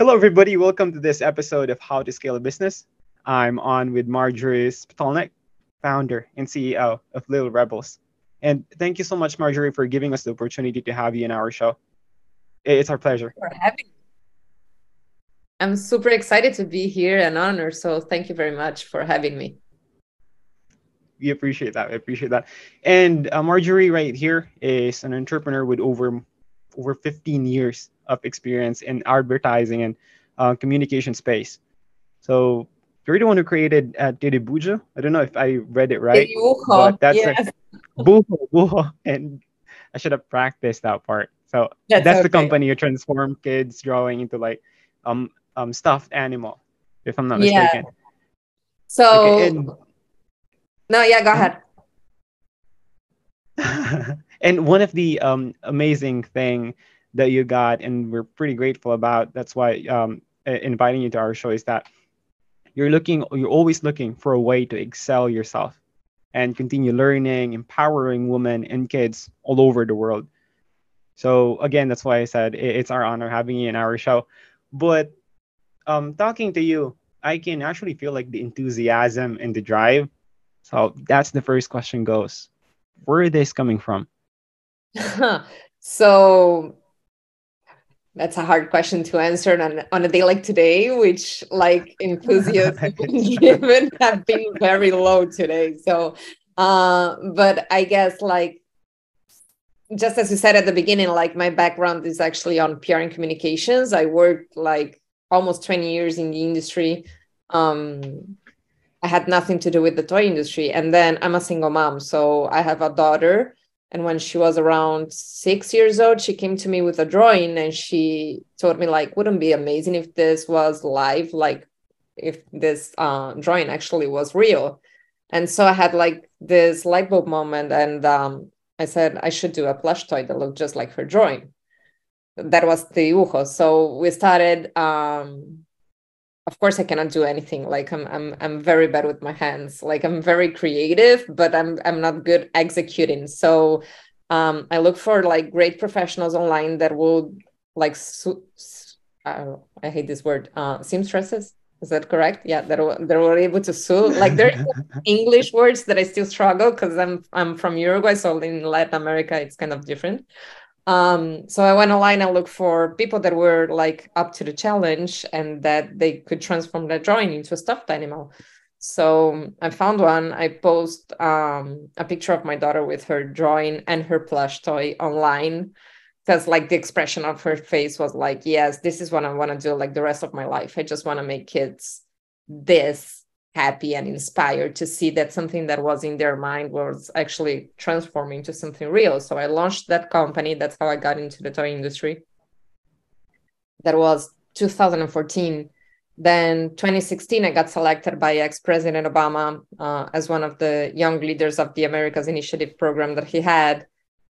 Hello, everybody. Welcome to this episode of How to Scale a Business. I'm on with Marjorie Spitalnik, founder and CEO of Little Rebels. And thank you so much, Marjorie, for giving us the opportunity to have you in our show. It's our pleasure. For having me. I'm super excited to be here and honored. So thank you very much for having me. We appreciate that. We appreciate that. And uh, Marjorie, right here, is an entrepreneur with over over 15 years of experience in advertising and uh, communication space. So you're the one who created uh, Bujo. I don't know if I read it right. But that's yes. a, buho, buho, and I should have practiced that part. So that's, that's okay. the company you transform kids drawing into like um um stuffed animal, if I'm not mistaken. Yeah. So okay, and, no, yeah, go ahead. and one of the um amazing thing that you got and we're pretty grateful about that's why um inviting you to our show is that you're looking you're always looking for a way to excel yourself and continue learning empowering women and kids all over the world. So again that's why i said it's our honor having you in our show. But um talking to you i can actually feel like the enthusiasm and the drive. So that's the first question goes. Where is this coming from so that's a hard question to answer on, on a day like today, which like enthusiasm given have been very low today. So, uh, but I guess like just as you said at the beginning, like my background is actually on PR and communications. I worked like almost 20 years in the industry. Um, I had nothing to do with the toy industry. And then I'm a single mom. So I have a daughter and when she was around six years old she came to me with a drawing and she told me like wouldn't be amazing if this was live like if this uh, drawing actually was real. And so i had like this light bulb moment and um, i said i should do a plush toy that looked just like her drawing. That was the dibujo. So we started um, of course I cannot do anything. Like I'm I'm I'm very bad with my hands. Like I'm very creative, but I'm I'm not good executing. So um, I look for like great professionals online that will like su- uh, I hate this word uh, seamstresses. Is that correct? Yeah, that they were able to sew. Like there are English words that I still struggle because I'm I'm from Uruguay, so in Latin America it's kind of different. Um, so I went online and looked for people that were like up to the challenge and that they could transform their drawing into a stuffed animal. So I found one. I post um, a picture of my daughter with her drawing and her plush toy online because like the expression of her face was like, yes, this is what I want to do like the rest of my life. I just want to make kids this happy and inspired to see that something that was in their mind was actually transforming to something real. So I launched that company. That's how I got into the toy industry. That was 2014. Then 2016, I got selected by ex-President Obama uh, as one of the young leaders of the Americas Initiative program that he had.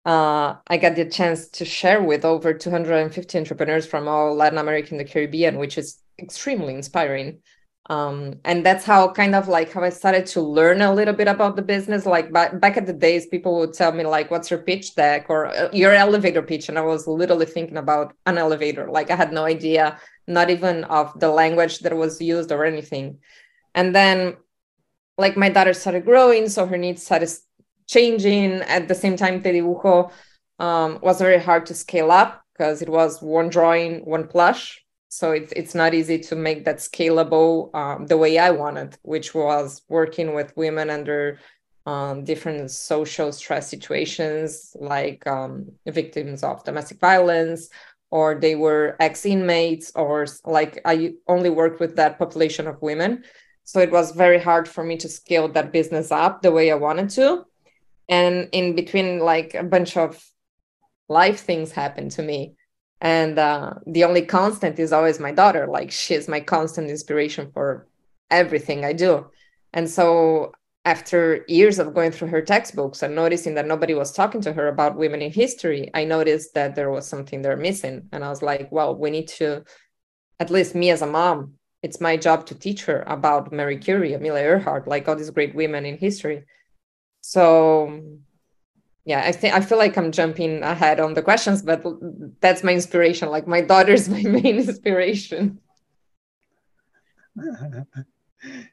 Uh, I got the chance to share with over 250 entrepreneurs from all Latin America and the Caribbean, which is extremely inspiring um, and that's how kind of like how i started to learn a little bit about the business. Like back, back at the days people would tell me like what's your pitch deck? or uh, your elevator pitch. And i was literally thinking about an elevator. Like i had no idea not even of the language that was used or anything. And then like my daughter started growing so her needs started changing. At the same time Te um, was very hard to scale up because it was one drawing one plush so it's it's not easy to make that scalable um, the way I wanted, which was working with women under um, different social stress situations, like um, victims of domestic violence, or they were ex inmates, or like I only worked with that population of women. So it was very hard for me to scale that business up the way I wanted to. And in between, like a bunch of life things happened to me and uh, the only constant is always my daughter. Like she's my constant inspiration for everything i do. And so after years of going through her textbooks and noticing that nobody was talking to her about women in history i noticed that there was something there missing. And i was like well we need to at least me as a mom it's my job to teach her about marie curie amelia earhart like all these great women in history. So yeah i think i feel like i'm jumping ahead on the questions but that's my inspiration. Like my daughter's my main inspiration.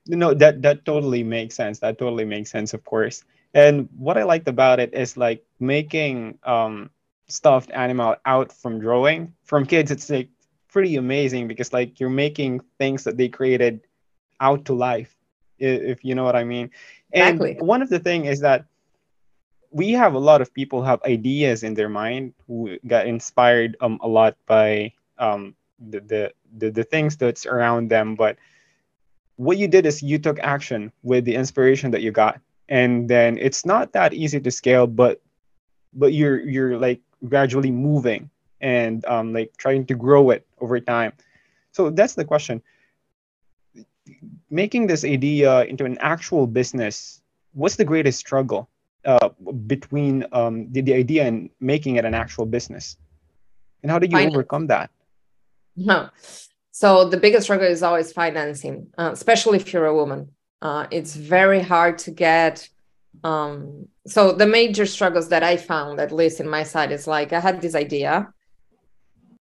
No that that totally makes sense. That totally makes sense of course. And what i liked about it is like making um stuffed animal out from drawing. From kids it's like pretty amazing because like you're making things that they created out to life if you know what i mean. And exactly. one of the thing is that we have a lot of people have ideas in their mind who got inspired um, a lot by um, the, the, the the things that's around them. But what you did is you took action with the inspiration that you got. And then it's not that easy to scale but but you're you're like gradually moving and um, like trying to grow it over time. So that's the question. Making this idea into an actual business what's the greatest struggle uh, between um, the, the idea and making it an actual business. And how did you overcome that? No so the biggest struggle is always financing uh, especially if you're a woman. Uh, it's very hard to get um, so the major struggles that i found at least in my side is like i had this idea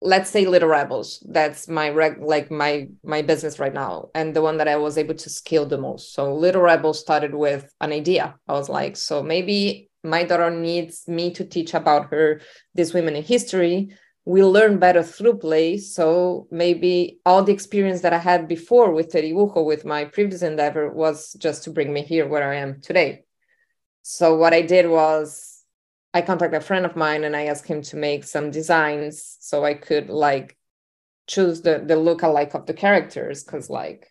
let's say little rebels that's my reg like my my business right now and the one that i was able to scale the most. So little rebels started with an idea. I was like so maybe my daughter needs me to teach about her these women in history. We learn better through play. So maybe all the experience that i had before with teribujo with my previous endeavor was just to bring me here where i am today. So what i did was I contacted a friend of mine and I asked him to make some designs so I could like choose the the look alike of the characters because like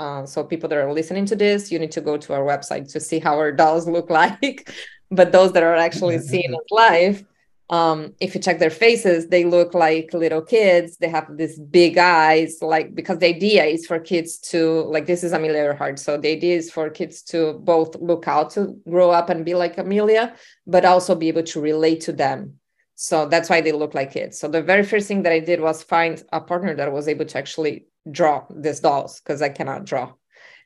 uh, so people that are listening to this you need to go to our website to see how our dolls look like but those that are actually seeing it live um, if you check their faces, they look like little kids. They have these big eyes, like because the idea is for kids to like this is Amelia Earhart. So the idea is for kids to both look out to grow up and be like Amelia, but also be able to relate to them. So that's why they look like kids. So the very first thing that I did was find a partner that was able to actually draw these dolls because I cannot draw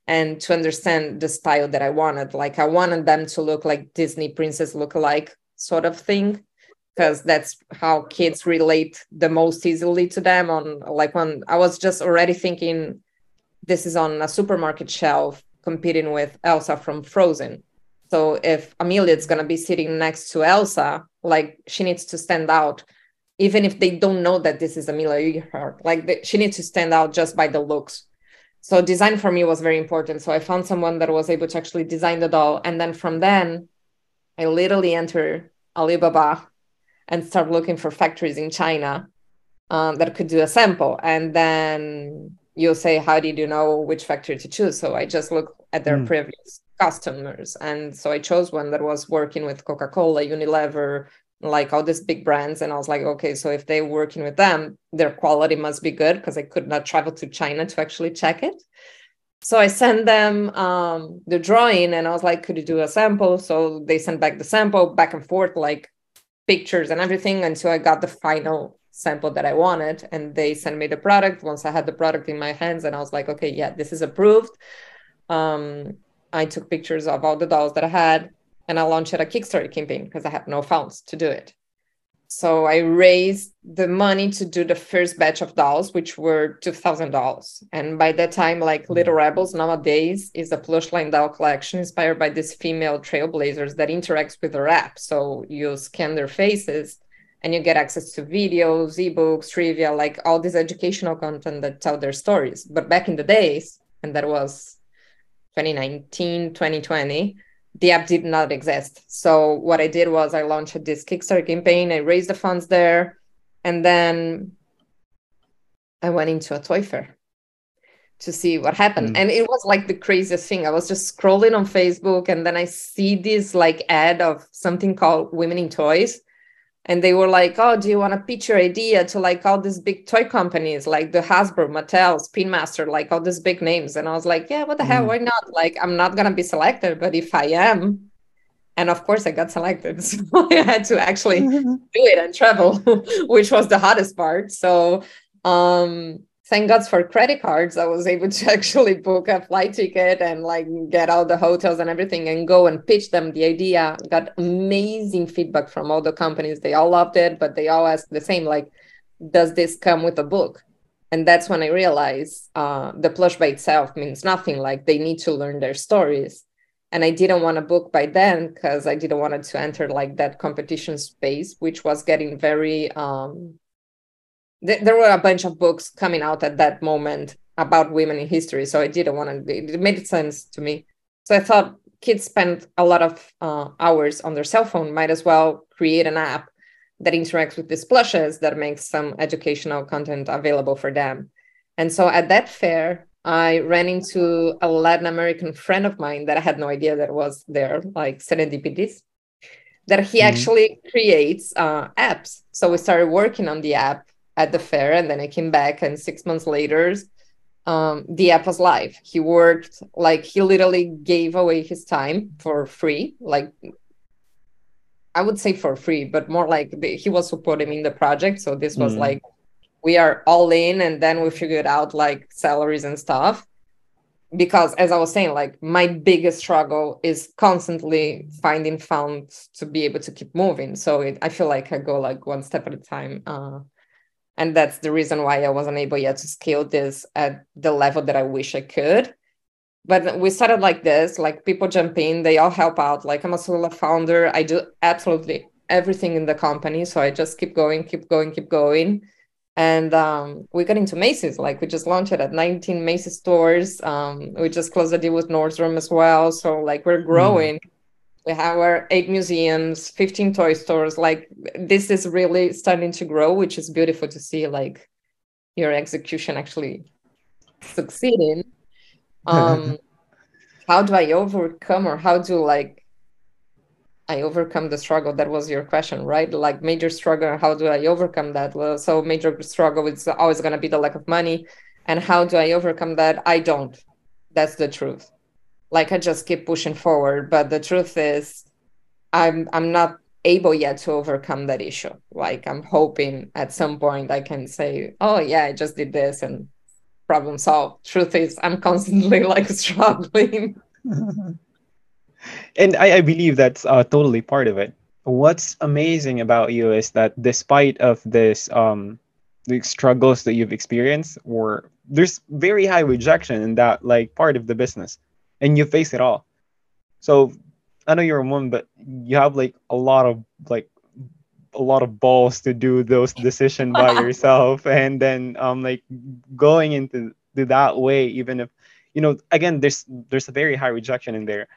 and to understand the style that I wanted. Like I wanted them to look like Disney princess look alike sort of thing because that's how kids relate the most easily to them on like when i was just already thinking this is on a supermarket shelf competing with elsa from frozen. So if amelia is going to be sitting next to elsa like she needs to stand out. Even if they don't know that this is amelia earhart like the, she needs to stand out just by the looks. So design for me was very important. So i found someone that was able to actually design the doll and then from then i literally entered alibaba and start looking for factories in China um, that could do a sample. And then you'll say, how did you know which factory to choose? So I just look at their mm. previous customers. And so I chose one that was working with Coca Cola, Unilever, like all these big brands. And I was like, okay, so if they're working with them, their quality must be good because I could not travel to China to actually check it. So I sent them um, the drawing and I was like, could you do a sample? So they sent back the sample back and forth, like pictures and everything until I got the final sample that I wanted. And they sent me the product once I had the product in my hands. And I was like, okay, yeah, this is approved. Um, I took pictures of all the dolls that I had and I launched a Kickstarter campaign because I had no funds to do it. So I raised the money to do the first batch of dolls, which were two thousand dollars. And by that time, like mm-hmm. Little Rebels nowadays is a plush line doll collection inspired by these female trailblazers that interacts with their app. So you scan their faces and you get access to videos, ebooks, trivia, like all this educational content that tell their stories. But back in the days, and that was 2019, 2020, the app did not exist. So what I did was I launched this Kickstarter campaign. I raised the funds there, and then I went into a toy fair to see what happened. Mm. And it was like the craziest thing. I was just scrolling on Facebook, and then I see this like ad of something called Women in Toys and they were like, "Oh, do you want to pitch your idea to like all these big toy companies like the Hasbro, Mattel, Spin Master, like all these big names?" And I was like, "Yeah, what the mm. hell? Why not? Like, I'm not gonna be selected, but if I am." And of course, I got selected, so I had to actually do it and travel, which was the hardest part. So, um, thank God for credit cards, I was able to actually book a flight ticket and like get all the hotels and everything and go and pitch them the idea. Got amazing feedback from all the companies. They all loved it, but they all asked the same like, does this come with a book? And that's when I realized uh, the plush by itself means nothing. Like they need to learn their stories. And I didn't want a book by then because I didn't want to enter like that competition space, which was getting very um, th- there were a bunch of books coming out at that moment about women in history so i didn't want to it made sense to me. So i thought kids spend a lot of uh, hours on their cell phone might as well create an app that interacts with these plushes that makes some educational content available for them. And so at that fair i ran into a latin american friend of mine that i had no idea that was there like serendipities that he mm-hmm. actually creates uh, apps. So we started working on the app at the fair and then I came back and six months later um, the app was live. He worked like he literally gave away his time for free, like I would say for free, but more like the, he was supporting in the project. So this was mm. like we are all in, and then we figured out like salaries and stuff. Because as I was saying, like my biggest struggle is constantly finding funds to be able to keep moving. So it, I feel like I go like one step at a time. Uh, and that's the reason why i wasn't able yet to scale this at the level that i wish i could. But we started like this like people jump in they all help out. Like i'm a solo founder. I do absolutely everything in the company. So i just keep going keep going keep going. And um, we got into macy's. Like we just launched it at 19 macy's stores. Um, we just closed a deal with nordstrom as well. So like we're hmm. growing. mm we have our eight museums 15 toy stores like this is really starting to grow which is beautiful to see like your execution actually succeeding. Um how do i overcome or how do like i overcome the struggle? That was your question right? Like major struggle how do i overcome that? Well so major struggle is always going to be the lack of money and how do i overcome that? I don't. That's the truth like I just keep pushing forward. But the truth is, I'm I'm not able yet to overcome that issue. Like I'm hoping at some point I can say, oh yeah, I just did this and problem solved. Truth is, I'm constantly like struggling. and I, I believe that's uh, totally part of it. What's amazing about you is that despite of this um the struggles that you've experienced or there's very high rejection in that like part of the business and you face it all. So I know you're a woman, but you have like a lot of like a lot of balls to do those decisions by yourself, and then um like going into to that way, even if you know again there's there's a very high rejection in there,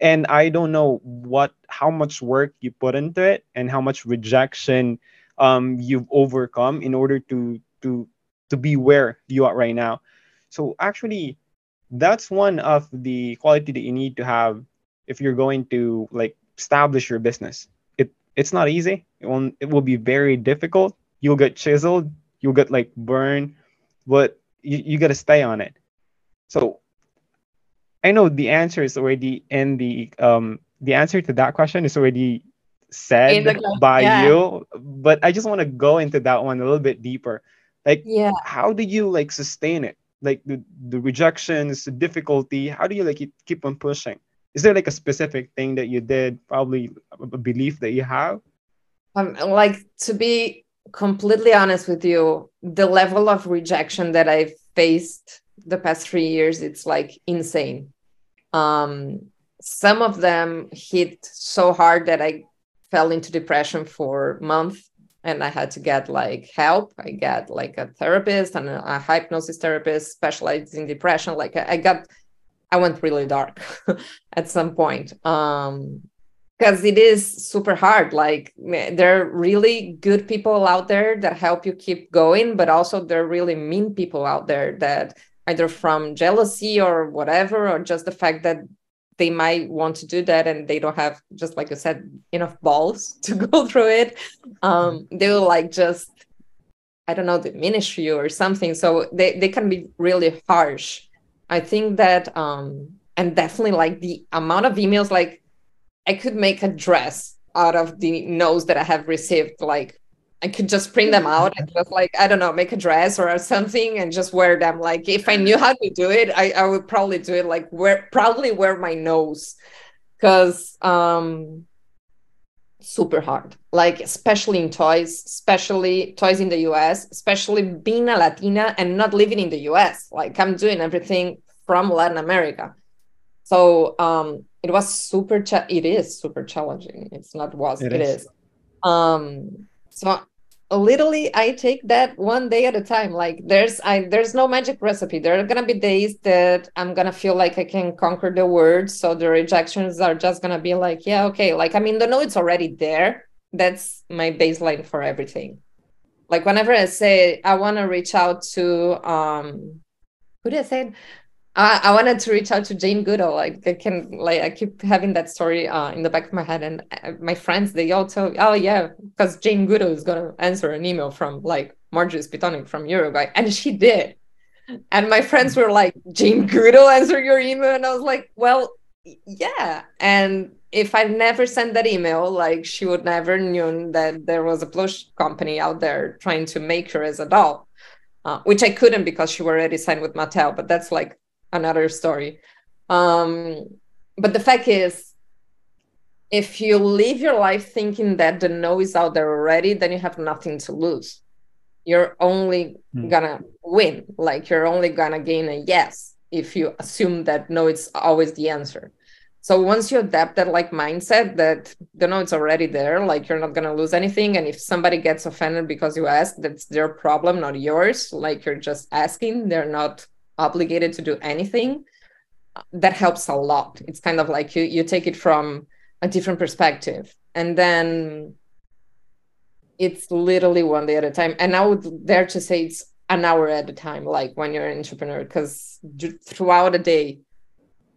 and I don't know what how much work you put into it and how much rejection um you've overcome in order to to to be where you are right now. So actually that's one of the quality that you need to have if you're going to like establish your business. It it's not easy. It will it will be very difficult. You'll get chiseled. You'll get like burned. But you, you got to stay on it. So i know the answer is already in the um the answer to that question is already said the, by yeah. you but i just want to go into that one a little bit deeper. Like yeah. how do you like sustain it like the, the rejections the difficulty how do you like keep on pushing? Is there like a specific thing that you did probably a belief that you have? Um, like to be completely honest with you the level of rejection that i've faced the past three years it's like insane. Um some of them hit so hard that i fell into depression for months and I had to get like help. I got like a therapist and a, hypnosis therapist specialized in depression. Like I, I got, I went really dark at some point. Um, because it is super hard. Like there are really good people out there that help you keep going, but also there are really mean people out there that either from jealousy or whatever, or just the fact that they might want to do that and they don't have just like i said enough balls to go through it. Um they will like just i don't know diminish you or something. So they, they can be really harsh. I think that um and definitely like the amount of emails like i could make a dress out of the notes that i have received like I could just print them out and just like, I don't know, make a dress or something and just wear them. Like if I knew how to do it, I, I would probably do it like wear probably wear my nose. Cause um super hard. Like especially in toys, especially toys in the US, especially being a Latina and not living in the US. Like I'm doing everything from Latin America. So um it was super cha- it is super challenging. It's not was, it, it is. is. Um so literally I take that one day at a time. Like there's I there's no magic recipe. There are gonna be days that I'm gonna feel like I can conquer the words. So the rejections are just gonna be like, yeah, okay. Like I mean the no already there. That's my baseline for everything. Like whenever I say I wanna reach out to um who did I say? I, I wanted to reach out to Jane Goodall. Like I can like I keep having that story uh, in the back of my head, and uh, my friends they all tell, oh yeah, because Jane Goodall is gonna answer an email from like Marjorie Spitalnik from Uruguay, and she did. And my friends were like, Jane Goodall answer your email, and I was like, well, yeah. And if I never sent that email, like she would never knew that there was a plush company out there trying to make her as a doll. Uh, which I couldn't because she already signed with Mattel, but that's like another story. Um, but the fact is, if you live your life thinking that the no is out there already, then you have nothing to lose. You're only mm. gonna win. Like you're only gonna gain a yes if you assume that no, it's always the answer. So once you adapt that like mindset that the no it's already there, like you're not gonna lose anything. And if somebody gets offended because you ask, that's their problem, not yours. Like you're just asking, they're not obligated to do anything that helps a lot. It's kind of like you you take it from a different perspective. And then it's literally one day at a time. And i would dare to say it's an hour at a time like when you're an entrepreneur because throughout a day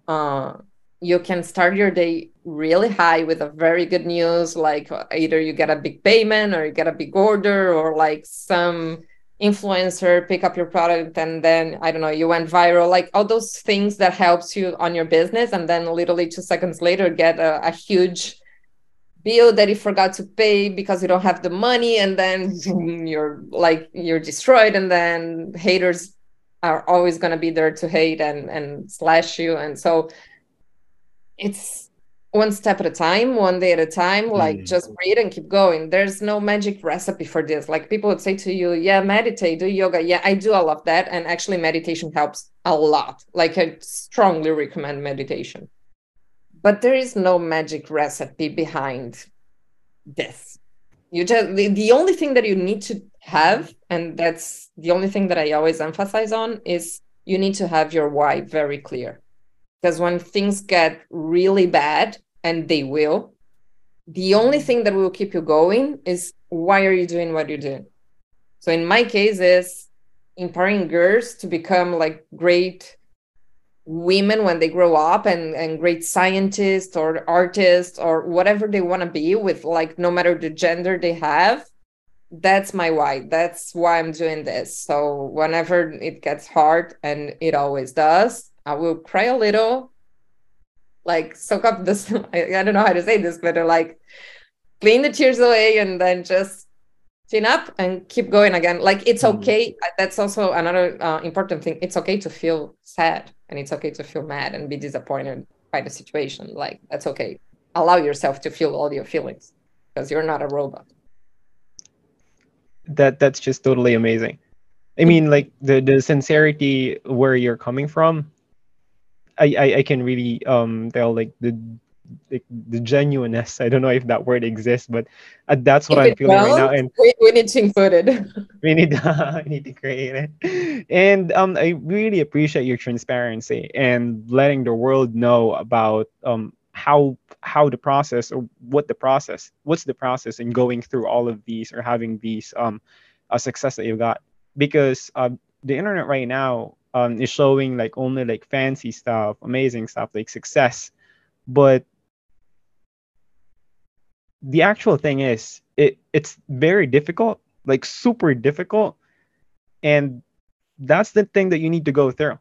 uh, you can start your day really high with a very good news like either you get a big payment or you get a big order or like some influencer pick up your product and then i don't know you went viral like all those things that helps you on your business and then literally two seconds later get a, a huge bill that you forgot to pay because you don't have the money and then you're like you're destroyed and then haters are always going to be there to hate and and slash you and so it's one step at a time, one day at a time, like mm. just breathe and keep going. There's no magic recipe for this. Like people would say to you, yeah, meditate, do yoga. Yeah, I do all of that. And actually, meditation helps a lot. Like I strongly recommend meditation. But there is no magic recipe behind this. You just the, the only thing that you need to have, and that's the only thing that I always emphasize on, is you need to have your why very clear because when things get really bad, and they will, the only thing that will keep you going is why are you doing what you're doing? So in my case is empowering girls to become like great women when they grow up and and great scientists or artists or whatever they want to be with like no matter the gender they have that's my why that's why i'm doing this so whenever it gets hard and it always does I will cry a little, like soak up this. I, don't know how to say this, but like clean the tears away and then just chin up and keep going again. Like it's mm. okay. That's also another uh, important thing. It's okay to feel sad and it's okay to feel mad and be disappointed by the situation. Like that's okay. Allow yourself to feel all your feelings because you're not a robot. That that's just totally amazing. I mean, like the the sincerity where you're coming from I, I, I can really um tell like the like the genuineness. I don't know if that word exists, but uh, that's what if I'm feeling right now. And we, we need to include it. we need uh, we need to create it. And um, I really appreciate your transparency and letting the world know about um how how the process or what the process what's the process in going through all of these or having these um a success that you've got because uh, the internet right now um, is showing like only like fancy stuff, amazing stuff, like success. But the actual thing is, it it's very difficult, like super difficult, and that's the thing that you need to go through.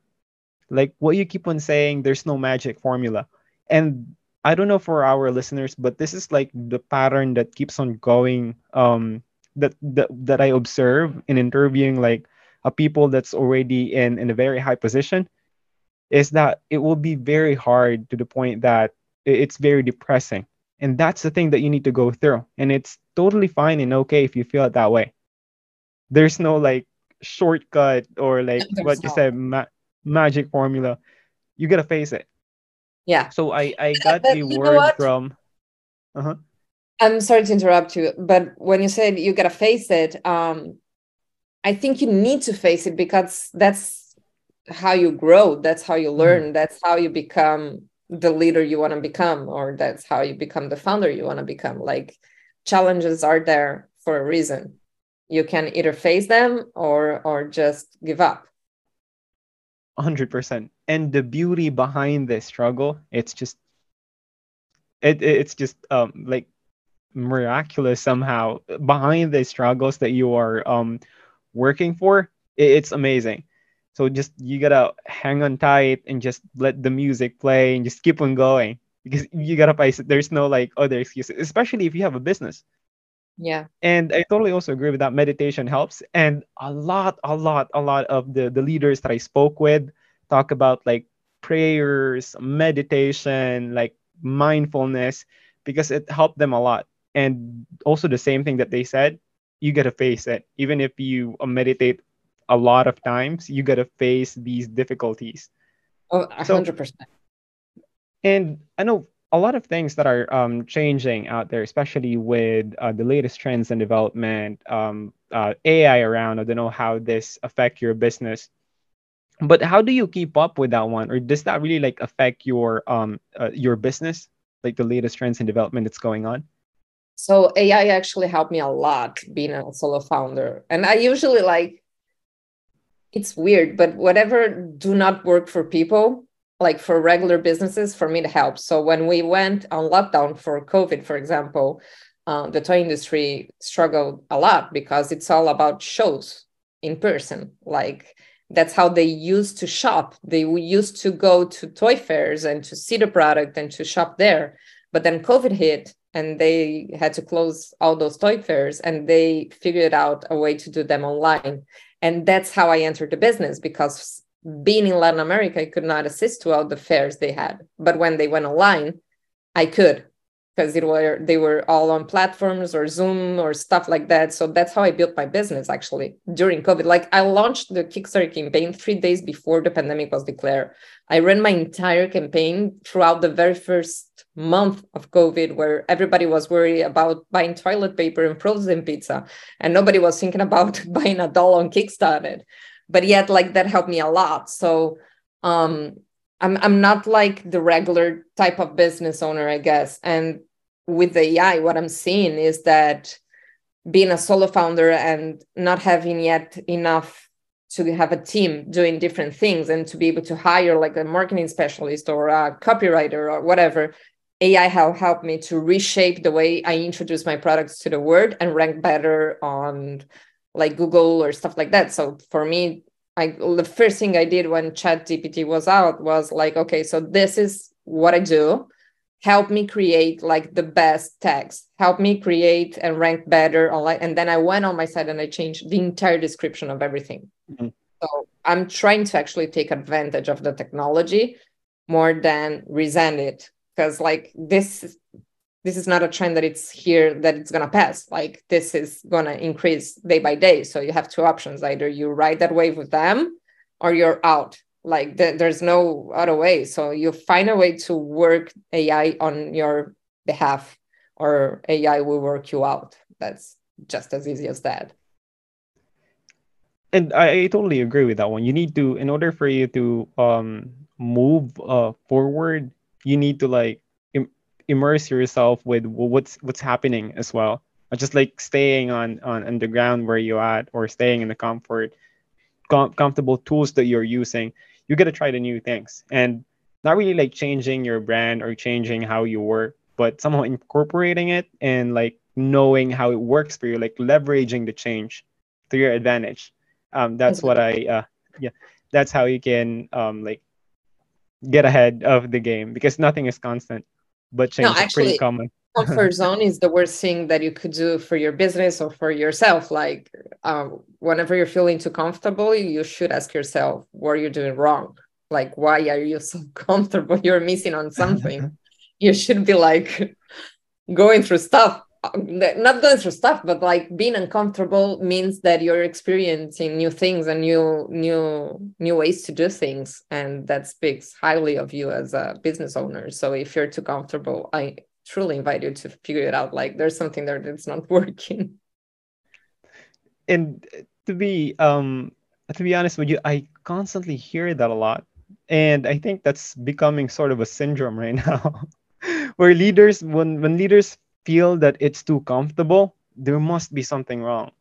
Like what you keep on saying, there's no magic formula, and I don't know for our listeners, but this is like the pattern that keeps on going um, that that, that I observe in interviewing like a people that's already in in a very high position is that it will be very hard to the point that it's very depressing. And that's the thing that you need to go through. And it's totally fine and okay if you feel it that way. There's no like shortcut or like there's what you said ma- magic formula. You gotta face it. Yeah. So i i got the word from uh-huh. I'm sorry to interrupt you but when you said you gotta face it um i think you need to face it because that's how you grow that's how you mm-hmm. learn mm. that's how you become the leader you want to become or that's how you become the founder you want to become like challenges are there for a reason you can either face them or or just give up 100% and the beauty behind this struggle it's just it, it's just um like miraculous somehow behind the struggles that you are um working for it's amazing so just you gotta hang on tight and just let the music play and just keep on going because you gotta it. There's no like other excuses, especially if you have a business. Yeah. And I totally also agree with that. Meditation helps. And a lot, a lot, a lot of the, the leaders that I spoke with talk about like prayers, meditation, like mindfulness, because it helped them a lot. And also the same thing that they said, you gotta face it. Even if you meditate a lot of times you got to face these difficulties. Oh 100% so, and i know a lot of things that are um, changing out there especially with uh, the latest trends and development um, uh, ai around. I don't know how this affect your business but how do you keep up with that one? Or does that really like affect your um uh, your business? Like the latest trends and development that's going on so ai actually helped me a lot being a solo founder and i usually like it's weird, but whatever do not work for people, like for regular businesses, for me to help. So when we went on lockdown for COVID, for example, uh, the toy industry struggled a lot because it's all about shows in person. Like that's how they used to shop. They used to go to toy fairs and to see the product and to shop there. But then COVID hit and they had to close all those toy fairs and they figured out a way to do them online. And that's how i entered the business because being in latin america i could not assist to all the fairs they had. But when they went online i could because it were they were all on platforms or zoom or stuff like that. So that's how i built my business actually during covid. Like i launched the kickstarter campaign three days before the pandemic was declared. I ran my entire campaign throughout the very first month of covid where everybody was worried about buying toilet paper and frozen pizza and nobody was thinking about buying a doll on kickstarter but yet like that helped me a lot so um I'm I'm not like the regular type of business owner, I guess. And with the AI, what I'm seeing is that being a solo founder and not having yet enough to have a team doing different things and to be able to hire like a marketing specialist or a copywriter or whatever, AI have helped me to reshape the way I introduce my products to the world and rank better on like Google or stuff like that. So for me, I the first thing I did when Chat GPT was out was like, okay, so this is what I do. Help me create like the best text. Help me create and rank better online. And then I went on my site and I changed the entire description of everything. Mm-hmm. So I'm trying to actually take advantage of the technology more than resent it. Because like this this is not a trend that it's here that it's going to pass. Like this is going to increase day by day. So you have two options. Either you ride that wave with them or you're out. Like th- there's no other way. So you find a way to work ai on your behalf or ai will work you out. That's just as easy as that. And I, I totally agree with that one. You need to in order for you to um move uh forward you need to like immerse yourself with what's what's happening as well. Not just like staying on on, on the ground where you're at or staying in the comfort com- comfortable tools that you're using. You got to try the new things. And not really like changing your brand or changing how you work but somehow incorporating it and like knowing how it works for you like leveraging the change to your advantage. Um that's what i uh yeah that's how you can um like get ahead of the game because nothing is constant but change no, actually, is pretty common. comfort zone is the worst thing that you could do for your business or for yourself. Like um, whenever you're feeling too comfortable, you should ask yourself what you're doing wrong. Like why are you so comfortable? You're missing on something. you should be like going through stuff not going through stuff but like being uncomfortable means that you're experiencing new things and new new new ways to do things. And that speaks highly of you as a business owner. So if you're too comfortable i truly invite you to figure it out. Like there's something there that's not working. And to be um to be honest with you i constantly hear that a lot. And i think that's becoming sort of a syndrome right now where leaders when when leaders feel that it's too comfortable, there must be something wrong.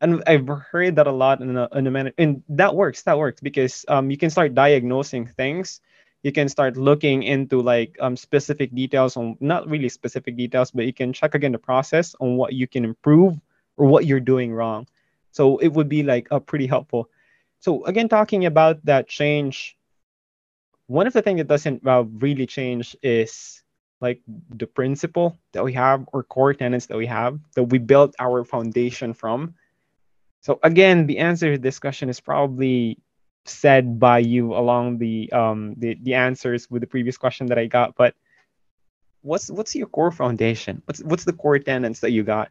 And I've heard that a lot in a, in a minute, and that works. That works because um, you can start diagnosing things. You can start looking into like um, specific details on not really specific details, but you can check again the process on what you can improve or what you're doing wrong. So it would be like a uh, pretty helpful. So again, talking about that change, one of the things that doesn't uh, really change is like the principle that we have or core tenets that we have that we built our foundation from. So again, the answer to this question is probably said by you along the um the, the answers with the previous question that I got. But what's what's your core foundation? What's what's the core tenets that you got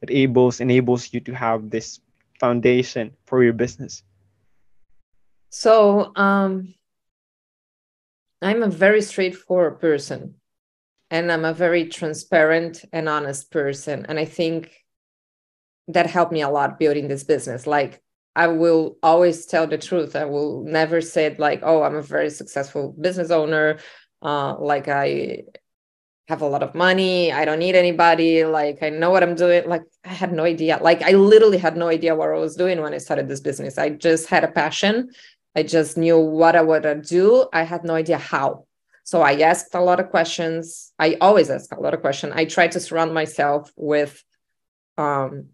that enables enables you to have this foundation for your business? So um I'm a very straightforward person and I'm a very transparent and honest person. And I think that helped me a lot building this business. Like I will always tell the truth. I will never say like, oh, I'm a very successful business owner. Uh, like I have a lot of money. I don't need anybody. Like I know what I'm doing. Like I had no idea. Like I literally had no idea what I was doing when I started this business. I just had a passion. I just knew what I would do. I had no idea how. So I asked a lot of questions. I always ask a lot of questions. I try to surround myself with um,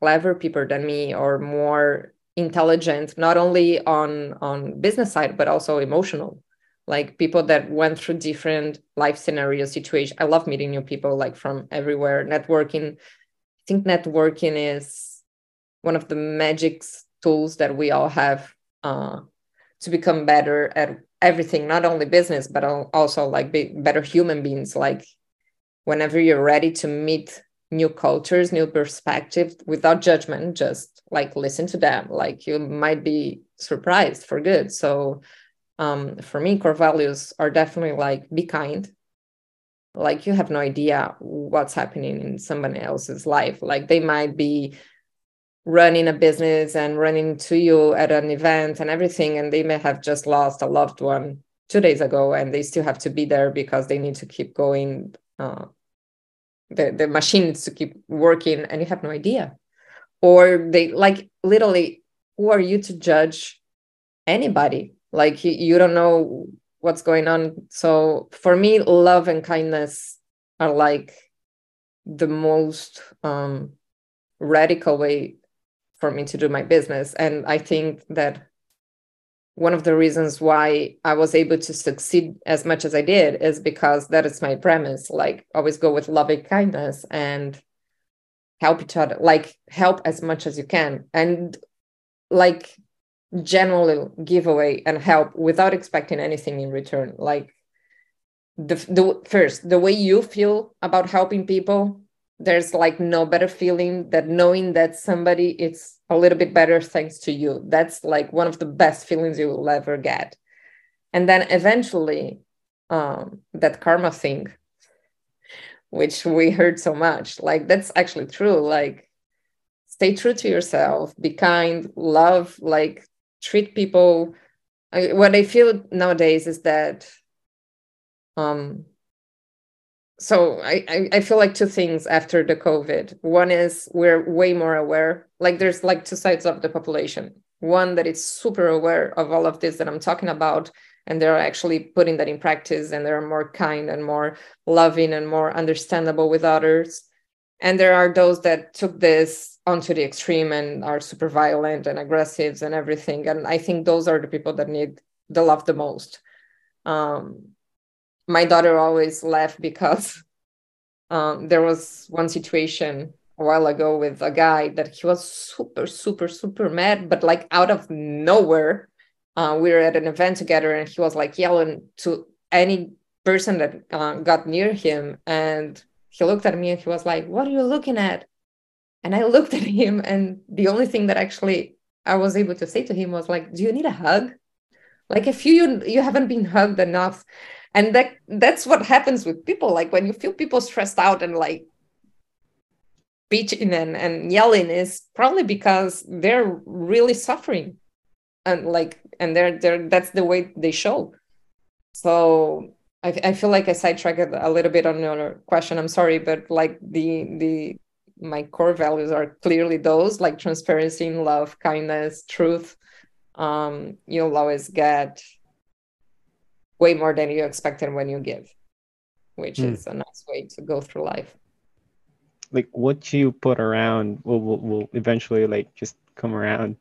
clever people than me or more intelligent, not only on on business side but also emotional, like people that went through different life scenario situations. I love meeting new people like from everywhere. Networking, I think networking is one of the magic tools that we all have uh, to become better at everything not only business but also like be better human beings. Like whenever you're ready to meet new cultures new perspectives without judgment just like listen to them. Like you might be surprised for good. So um, for me core values are definitely like be kind. Like you have no idea what's happening in somebody else's life. Like they might be running a business and running to you at an event and everything and they may have just lost a loved one two days ago and they still have to be there because they need to keep going uh, the, the machine needs to keep working and you have no idea. Or they like literally who are you to judge anybody? Like you, you don't know what's going on. So for me love and kindness are like the most um radical way for me to do my business. And I think that one of the reasons why I was able to succeed as much as I did is because that is my premise. Like always go with loving kindness and help each other, like help as much as you can. And like generally give away and help without expecting anything in return. Like the, the first, the way you feel about helping people there's like no better feeling than knowing that somebody is a little bit better thanks to you. That's like one of the best feelings you will ever get. And then eventually um, that karma thing which we heard so much like that's actually true. Like stay true to yourself be kind love like treat people. I, what i feel nowadays is that um so I, I feel like two things after the covid. One is we're way more aware like there's like two sides of the population. One that is super aware of all of this that i'm talking about and they're actually putting that in practice and they're more kind and more loving and more understandable with others. And there are those that took this onto the extreme and are super violent and aggressive and everything. And i think those are the people that need the love the most. Um, my daughter always laughed because um, there was one situation a while ago with a guy that he was super super super mad but like out of nowhere uh, we were at an event together and he was like yelling to any person that uh, got near him and he looked at me and he was like what are you looking at? And i looked at him and the only thing that actually i was able to say to him was like do you need a hug like if you you haven't been hugged enough and that that's what happens with people like when you feel people stressed out and like bitching and, and yelling is probably because they're really suffering and like and they're they're that's the way they show so I, I feel like I sidetracked a little bit on your question. I'm sorry, but like the the my core values are clearly those like transparency, love, kindness, truth. Um, you'll always get way more than you expected when you give, which mm. is a nice way to go through life. Like what you put around will, will, will eventually like just come around.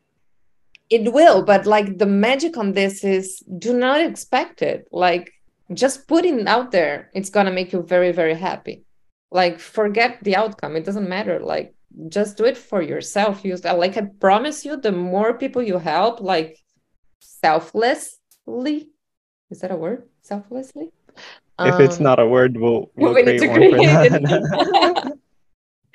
It will, but like the magic on this is do not expect it. Like just putting it out there, it's gonna make you very, very happy. Like forget the outcome. It doesn't matter. Like just do it for yourself. You like I promise you, the more people you help, like selflessly, is that a word? Selflessly? If um, it's not a word, we'll, we'll we create one for that.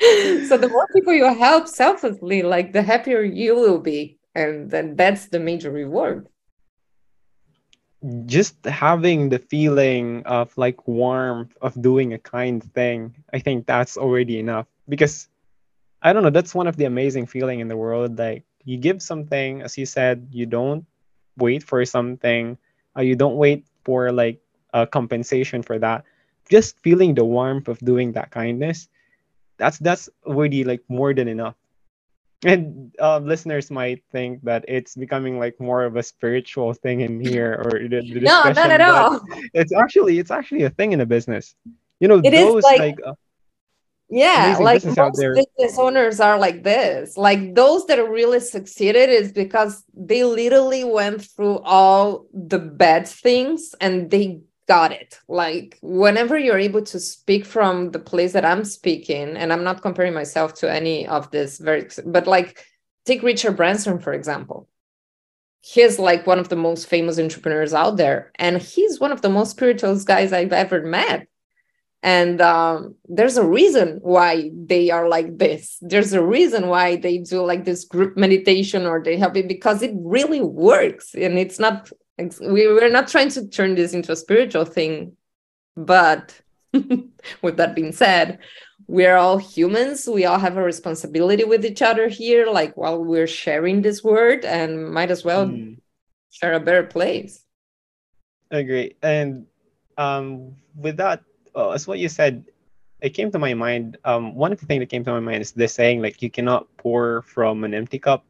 so the more people you help selflessly, like the happier you will be. And then that's the major reward. Just having the feeling of like warmth of doing a kind thing, I think that's already enough. Because I don't know, that's one of the amazing feeling in the world. Like you give something, as you said, you don't wait for something uh, you don't wait for like a compensation for that. Just feeling the warmth of doing that kindness that's that's already like more than enough. And uh, listeners might think that it's becoming like more of a spiritual thing in here or the, the no not at all. it's actually it's actually a thing in a business. You know it those like, like uh, yeah like most business owners are like this. Like those that really succeeded is because they literally went through all the bad things and they got it. Like whenever you're able to speak from the place that i'm speaking and i'm not comparing myself to any of this very but like take richard branson for example. He's like one of the most famous entrepreneurs out there and he's one of the most spiritual guys i've ever met and um, there's a reason why they are like this. There's a reason why they do like this group meditation or they have it because it really works. And it's not we, we're not trying to turn this into a spiritual thing. But with that being said we're all humans. We all have a responsibility with each other here like while we're sharing this word and might as well mm. share a better place. Agree. And um, with that uh, as what you said, it came to my mind. Um, one of the things that came to my mind is this saying, like, you cannot pour from an empty cup.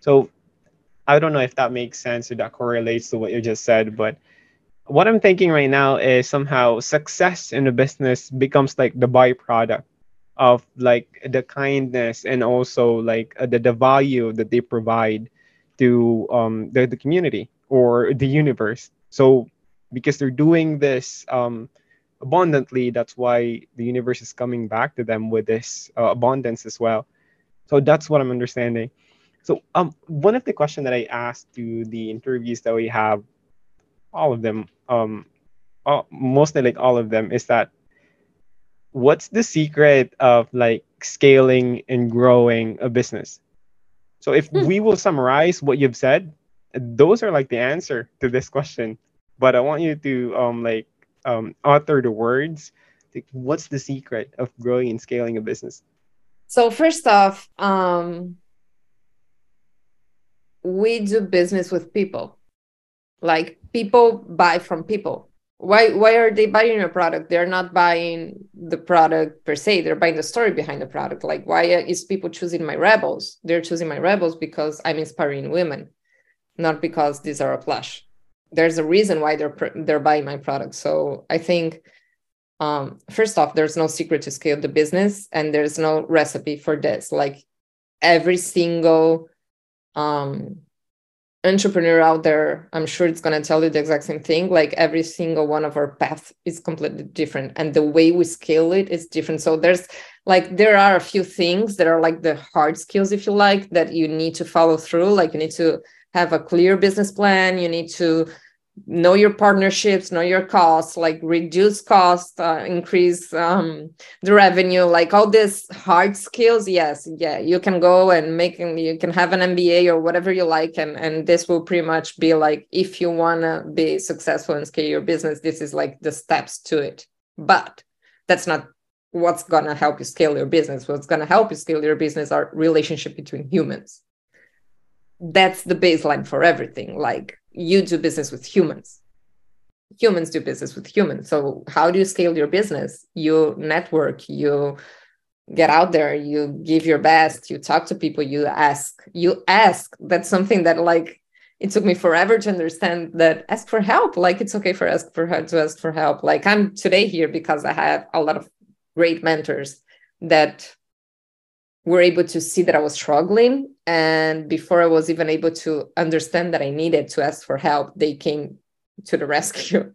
So I don't know if that makes sense or that correlates to what you just said, but what I'm thinking right now is somehow success in a business becomes like the byproduct of like the kindness and also like uh, the, the value that they provide to um, the, the community or the universe. So because they're doing this um, abundantly that's why the universe is coming back to them with this uh, abundance as well. So that's what i'm understanding. So um one of the question that i asked to the interviews that we have all of them um all, mostly like all of them is that what's the secret of like scaling and growing a business? So if hmm. we will summarize what you've said those are like the answer to this question. But i want you to um like um, author the words like, what's the secret of growing and scaling a business? So first off um, we do business with people. Like people buy from people. Why why are they buying your product? They're not buying the product per se. They're buying the story behind the product. Like why is people choosing my rebels? They're choosing my rebels because i'm inspiring women not because these are a plush there's a reason why they're they're buying my product so i think um, first off there's no secret to scale the business and there's no recipe for this like every single um, entrepreneur out there, I'm sure it's going to tell you the exact same thing. Like every single one of our paths is completely different, and the way we scale it is different. So there's like there are a few things that are like the hard skills, if you like, that you need to follow through. Like you need to have a clear business plan. You need to know your partnerships know your costs like reduce cost uh, increase um, the revenue like all these hard skills yes yeah you can go and make you can have an mba or whatever you like and and this will pretty much be like if you want to be successful and scale your business this is like the steps to it. But that's not what's going to help you scale your business. What's going to help you scale your business are relationship between humans that's the baseline for everything. Like you do business with humans. Humans do business with humans. So how do you scale your business? You network you get out there you give your best you talk to people you ask. You ask. That's something that like it took me forever to understand that ask for help. Like it's okay for ask for help to ask for help. Like i'm today here because i have a lot of great mentors that were able to see that I was struggling. And before I was even able to understand that I needed to ask for help, they came to the rescue.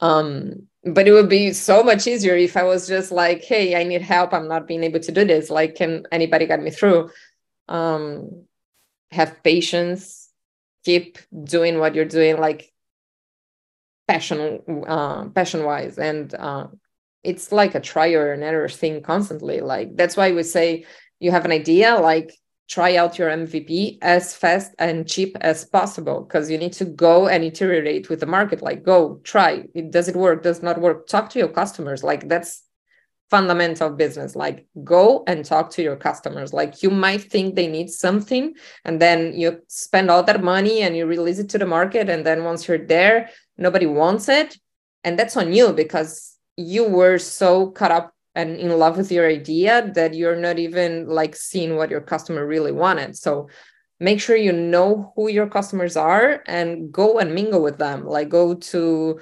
Um, but it would be so much easier if I was just like, hey, I need help. I'm not being able to do this. Like, can anybody get me through? Um, have patience, keep doing what you're doing, like passion, uh, passion wise. And uh, it's like a try or an error thing constantly. Like, that's why we say, you have an idea like try out your mvp as fast and cheap as possible because you need to go and iterate with the market like go try. It does it work does not work. Talk to your customers like that's fundamental business like go and talk to your customers. Like you might think they need something and then you spend all that money and you release it to the market and then once you're there nobody wants it and that's on you because you were so caught up and in love with your idea that you're not even like seeing what your customer really wanted. So make sure you know who your customers are and go and mingle with them. Like go to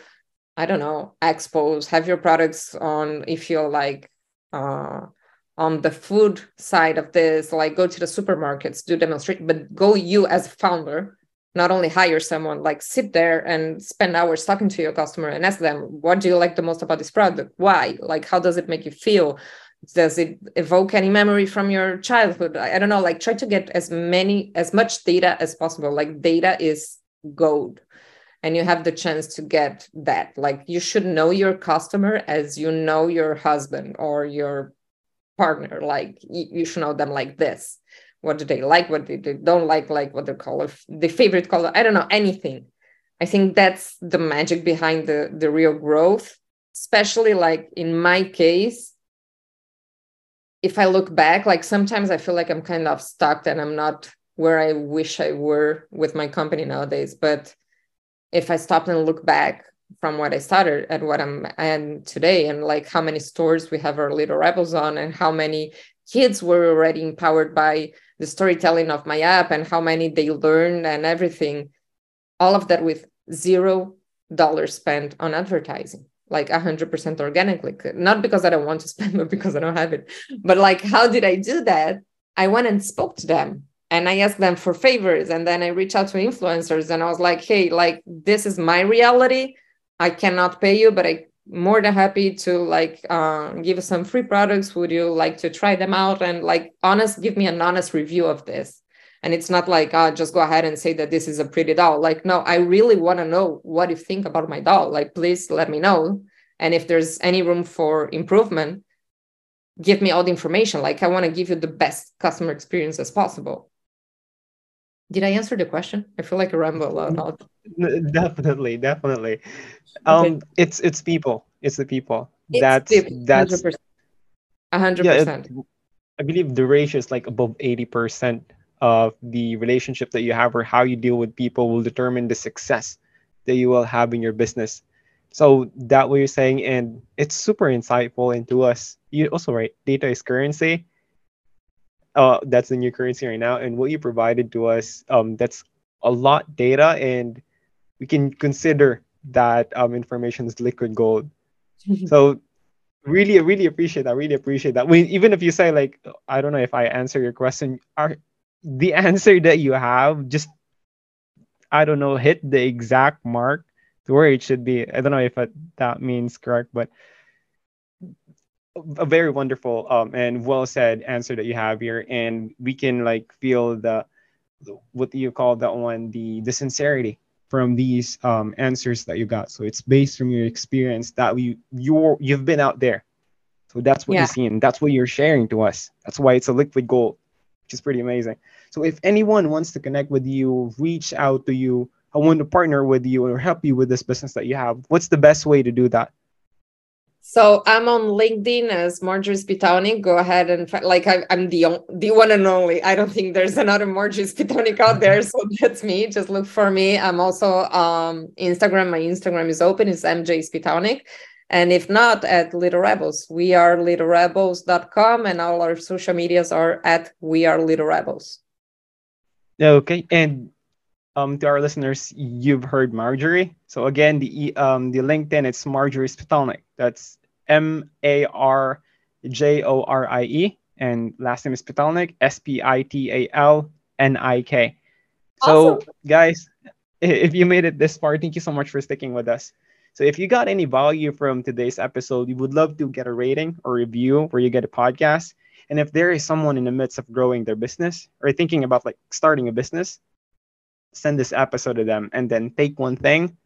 i don't know expos have your products on if you're like uh, on the food side of this like go to the supermarkets do demonstrate but go you as founder not only hire someone like sit there and spend hours talking to your customer and ask them what do you like the most about this product? Why? Like how does it make you feel? Does it evoke any memory from your childhood? I don't know like try to get as many as much data as possible. Like data is gold and you have the chance to get that. Like you should know your customer as you know your husband or your partner. Like you should know them like this what do they like what do they don't like like what their color the favorite color i don't know anything. I think that's the magic behind the the real growth especially like in my case if i look back like sometimes i feel like i'm kind of stuck and i'm not where i wish i were with my company nowadays. But if i stop and look back from what i started and what i'm and today and like how many stores we have our little rebels on and how many kids were already empowered by the storytelling of my app and how many they learned and everything all of that with zero dollars spent on advertising like 100% organically. Not because i don't want to spend but because i don't have it. But like how did i do that? I went and spoke to them and i asked them for favors and then i reached out to influencers and i was like hey like this is my reality. I cannot pay you but i more than happy to like uh, give us some free products. Would you like to try them out? And like honest give me an honest review of this. And it's not like uh, just go ahead and say that this is a pretty doll. Like no i really want to know what you think about my doll. Like please let me know. And if there's any room for improvement give me all the information. Like i want to give you the best customer experience as possible did I answer the question? I feel like I ramble a lot. Definitely, definitely. Um, okay. it's it's people. It's the people. It's that's people, that's hundred percent. I believe the ratio is like above eighty percent of the relationship that you have or how you deal with people will determine the success that you will have in your business. So that what you're saying, and it's super insightful into us. You also right, data is currency uh, that's the new currency right now. And what you provided to us, um, that's a lot data, and we can consider that um, information is liquid gold. so really, really appreciate that. Really appreciate that. We, even if you say like, I don't know if I answer your question, are the answer that you have just I don't know, hit the exact mark to where it should be. I don't know if that means correct, but a very wonderful um, and well said answer that you have here, and we can like feel the what do you call that one the the sincerity from these um, answers that you got. So it's based from your experience that you you're you've been out there. So that's what yeah. you're seeing. That's what you're sharing to us. That's why it's a liquid gold, which is pretty amazing. So if anyone wants to connect with you, reach out to you, I want to partner with you or help you with this business that you have, what's the best way to do that? So I'm on LinkedIn as Marjorie Spitalnik. Go ahead and like I, am the the one and only. I don't think there's another Marjorie Spitalnik out there, so that's me. Just look for me. I'm also um Instagram. My Instagram is open. It's MJ Spitalnik. And if not, at Little Rebels. We are littlerebels.com and all our social medias are at We Are Little Rebels. Okay. And um, to our listeners, you've heard Marjorie. So again, the um, the LinkedIn it's Marjorie Spitalnik. That's M A R J O R I E, and last name is Spitalnik. S P I T A L N I K. So awesome. guys, if you made it this far, thank you so much for sticking with us. So if you got any value from today's episode, we would love to get a rating or review where you get a podcast. And if there is someone in the midst of growing their business or thinking about like starting a business, send this episode to them and then take one thing,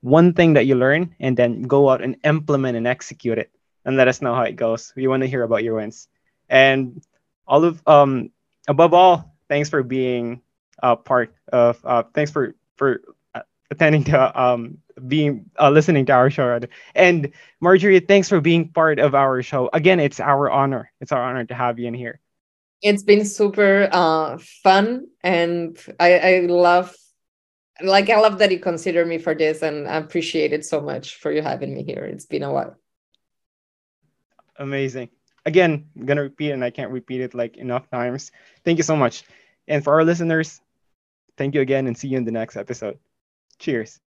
one thing that you learn, and then go out and implement and execute it and let us know how it goes. We want to hear about your wins. And all of um above all, thanks for being a part of uh thanks for for uh, attending to um being uh, listening to our show and marjorie thanks for being part of our show again it's our honor it's our honor to have you in here it's been super uh, fun and I, I love like i love that you consider me for this and i appreciate it so much for you having me here. It's been a while. Amazing. Again i'm gonna repeat and i can't repeat it like enough times. Thank you so much. And for our listeners thank you again and see you in the next episode. Cheers